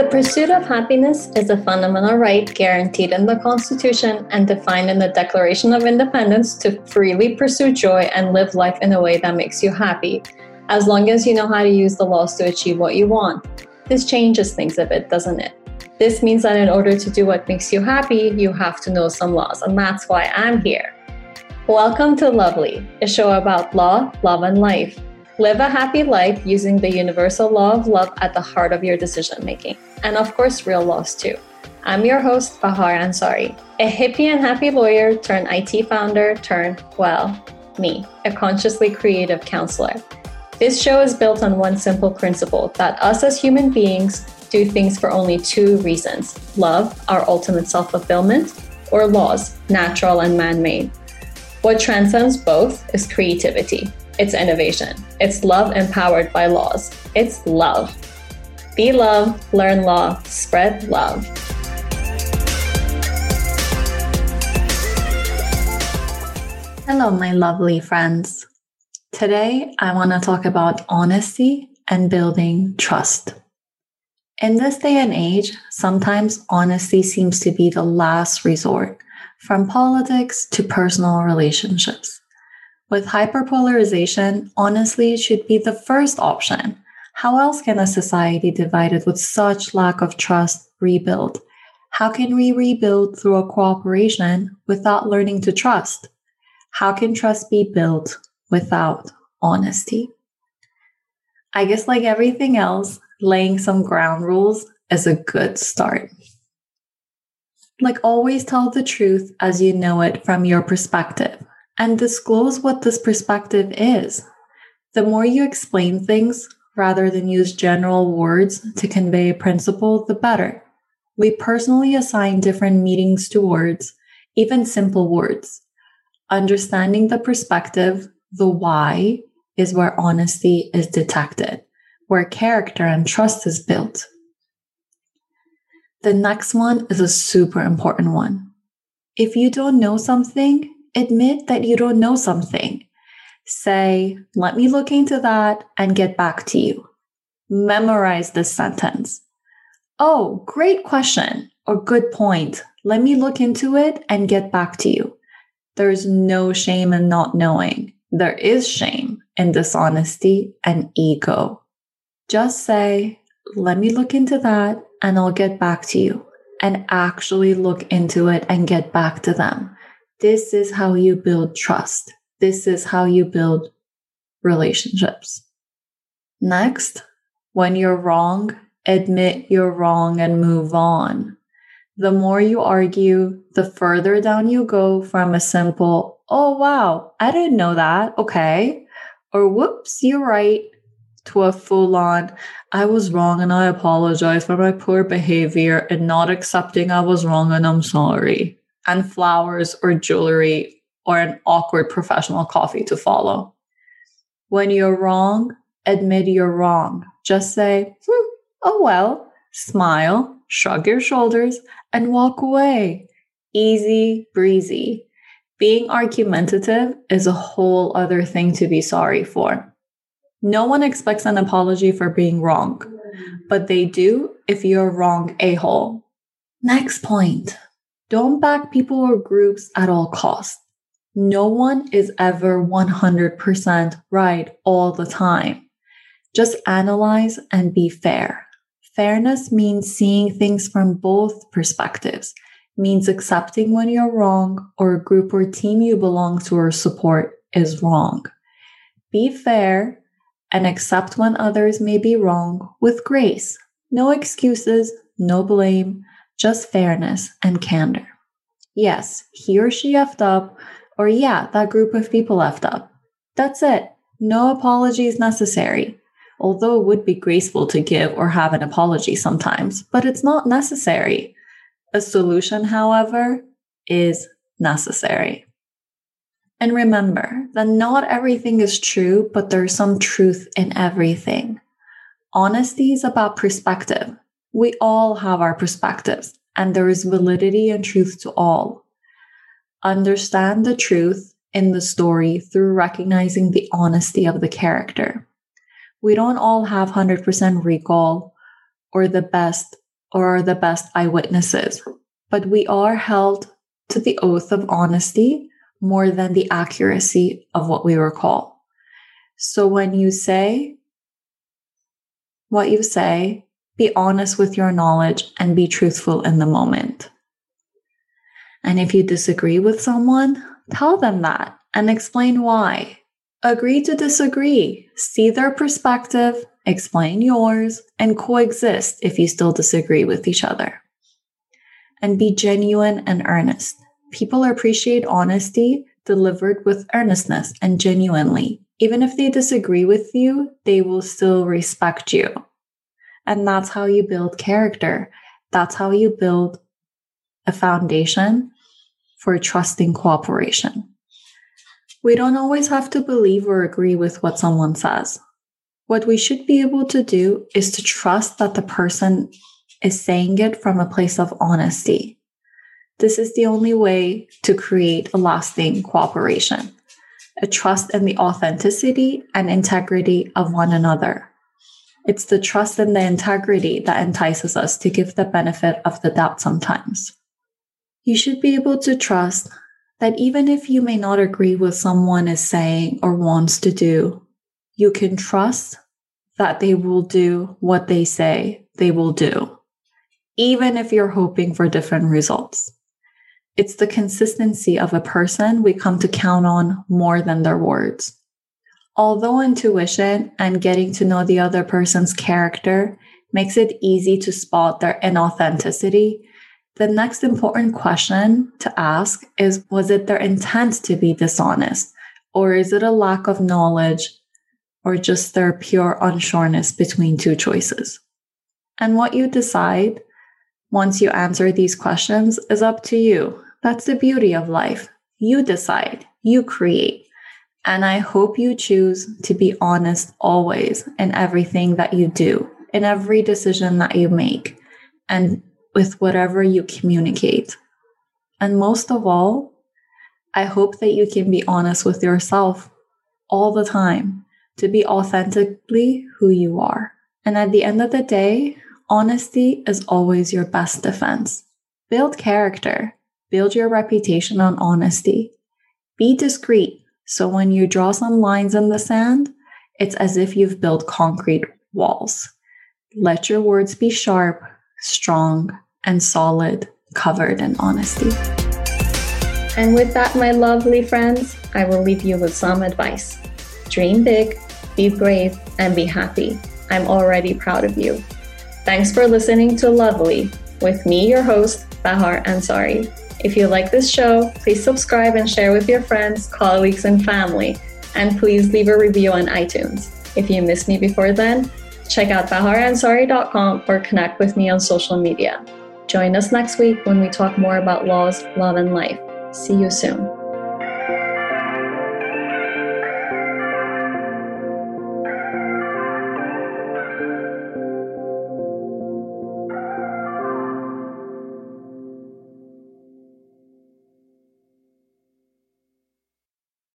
The pursuit of happiness is a fundamental right guaranteed in the Constitution and defined in the Declaration of Independence to freely pursue joy and live life in a way that makes you happy, as long as you know how to use the laws to achieve what you want. This changes things a bit, doesn't it? This means that in order to do what makes you happy, you have to know some laws, and that's why I'm here. Welcome to Lovely, a show about law, love, and life. Live a happy life using the universal law of love at the heart of your decision making, and of course, real laws too. I'm your host, Bahar Ansari, a hippie and happy lawyer turned IT founder turned, well, me, a consciously creative counselor. This show is built on one simple principle that us as human beings do things for only two reasons love, our ultimate self fulfillment, or laws, natural and man made. What transcends both is creativity, it's innovation, it's love empowered by laws, it's love. Be love, learn law, spread love. Hello, my lovely friends. Today, I want to talk about honesty and building trust. In this day and age, sometimes honesty seems to be the last resort, from politics to personal relationships. With hyperpolarization, honesty should be the first option. How else can a society divided with such lack of trust rebuild? How can we rebuild through a cooperation without learning to trust? How can trust be built without honesty. I guess, like everything else, laying some ground rules is a good start. Like, always tell the truth as you know it from your perspective and disclose what this perspective is. The more you explain things rather than use general words to convey a principle, the better. We personally assign different meanings to words, even simple words. Understanding the perspective the why is where honesty is detected, where character and trust is built. The next one is a super important one. If you don't know something, admit that you don't know something. Say, let me look into that and get back to you. Memorize this sentence. Oh, great question or good point. Let me look into it and get back to you. There's no shame in not knowing there is shame in dishonesty and ego. Just say, let me look into that and I'll get back to you and actually look into it and get back to them. This is how you build trust. This is how you build relationships. Next, when you're wrong, admit you're wrong and move on. The more you argue, the further down you go from a simple, oh, wow, I didn't know that. Okay. Or whoops, you're right. To a full on, I was wrong and I apologize for my poor behavior and not accepting I was wrong and I'm sorry. And flowers or jewelry or an awkward professional coffee to follow. When you're wrong, admit you're wrong. Just say, hmm, oh well, smile, shrug your shoulders, and walk away. Easy breezy. Being argumentative is a whole other thing to be sorry for. No one expects an apology for being wrong, but they do if you're wrong a hole. Next point. Don't back people or groups at all costs. No one is ever 100% right all the time. Just analyze and be fair. Fairness means seeing things from both perspectives means accepting when you're wrong or a group or team you belong to or support is wrong. Be fair and accept when others may be wrong with grace. No excuses, no blame, just fairness and candor. Yes, he or she effed up, or yeah, that group of people effed up. That's it. No apology is necessary. Although it would be graceful to give or have an apology sometimes, but it's not necessary. A solution, however, is necessary. And remember that not everything is true, but there's some truth in everything. Honesty is about perspective. We all have our perspectives, and there is validity and truth to all. Understand the truth in the story through recognizing the honesty of the character. We don't all have 100% recall or the best or are the best eyewitnesses, but we are held to the oath of honesty more than the accuracy of what we recall. So when you say what you say, be honest with your knowledge and be truthful in the moment. And if you disagree with someone, tell them that and explain why. Agree to disagree, see their perspective, explain yours, and coexist if you still disagree with each other. And be genuine and earnest. People appreciate honesty delivered with earnestness and genuinely. Even if they disagree with you, they will still respect you. And that's how you build character. That's how you build a foundation for trusting cooperation. We don't always have to believe or agree with what someone says. What we should be able to do is to trust that the person is saying it from a place of honesty. This is the only way to create a lasting cooperation, a trust in the authenticity and integrity of one another. It's the trust and the integrity that entices us to give the benefit of the doubt sometimes. You should be able to trust that even if you may not agree with someone is saying or wants to do, you can trust that they will do what they say they will do, even if you're hoping for different results. It's the consistency of a person we come to count on more than their words. Although intuition and getting to know the other person's character makes it easy to spot their inauthenticity, the next important question to ask is Was it their intent to be dishonest? Or is it a lack of knowledge or just their pure unsureness between two choices? And what you decide once you answer these questions is up to you. That's the beauty of life. You decide, you create. And I hope you choose to be honest always in everything that you do, in every decision that you make. And with whatever you communicate. And most of all, I hope that you can be honest with yourself all the time to be authentically who you are. And at the end of the day, honesty is always your best defense. Build character, build your reputation on honesty. Be discreet. So when you draw some lines in the sand, it's as if you've built concrete walls. Let your words be sharp, strong, and solid, covered in honesty. And with that, my lovely friends, I will leave you with some advice. Dream big, be brave, and be happy. I'm already proud of you. Thanks for listening to Lovely with me, your host, Bahar Ansari. If you like this show, please subscribe and share with your friends, colleagues, and family. And please leave a review on iTunes. If you missed me before then, check out baharansari.com or connect with me on social media. Join us next week when we talk more about laws, love, and life. See you soon.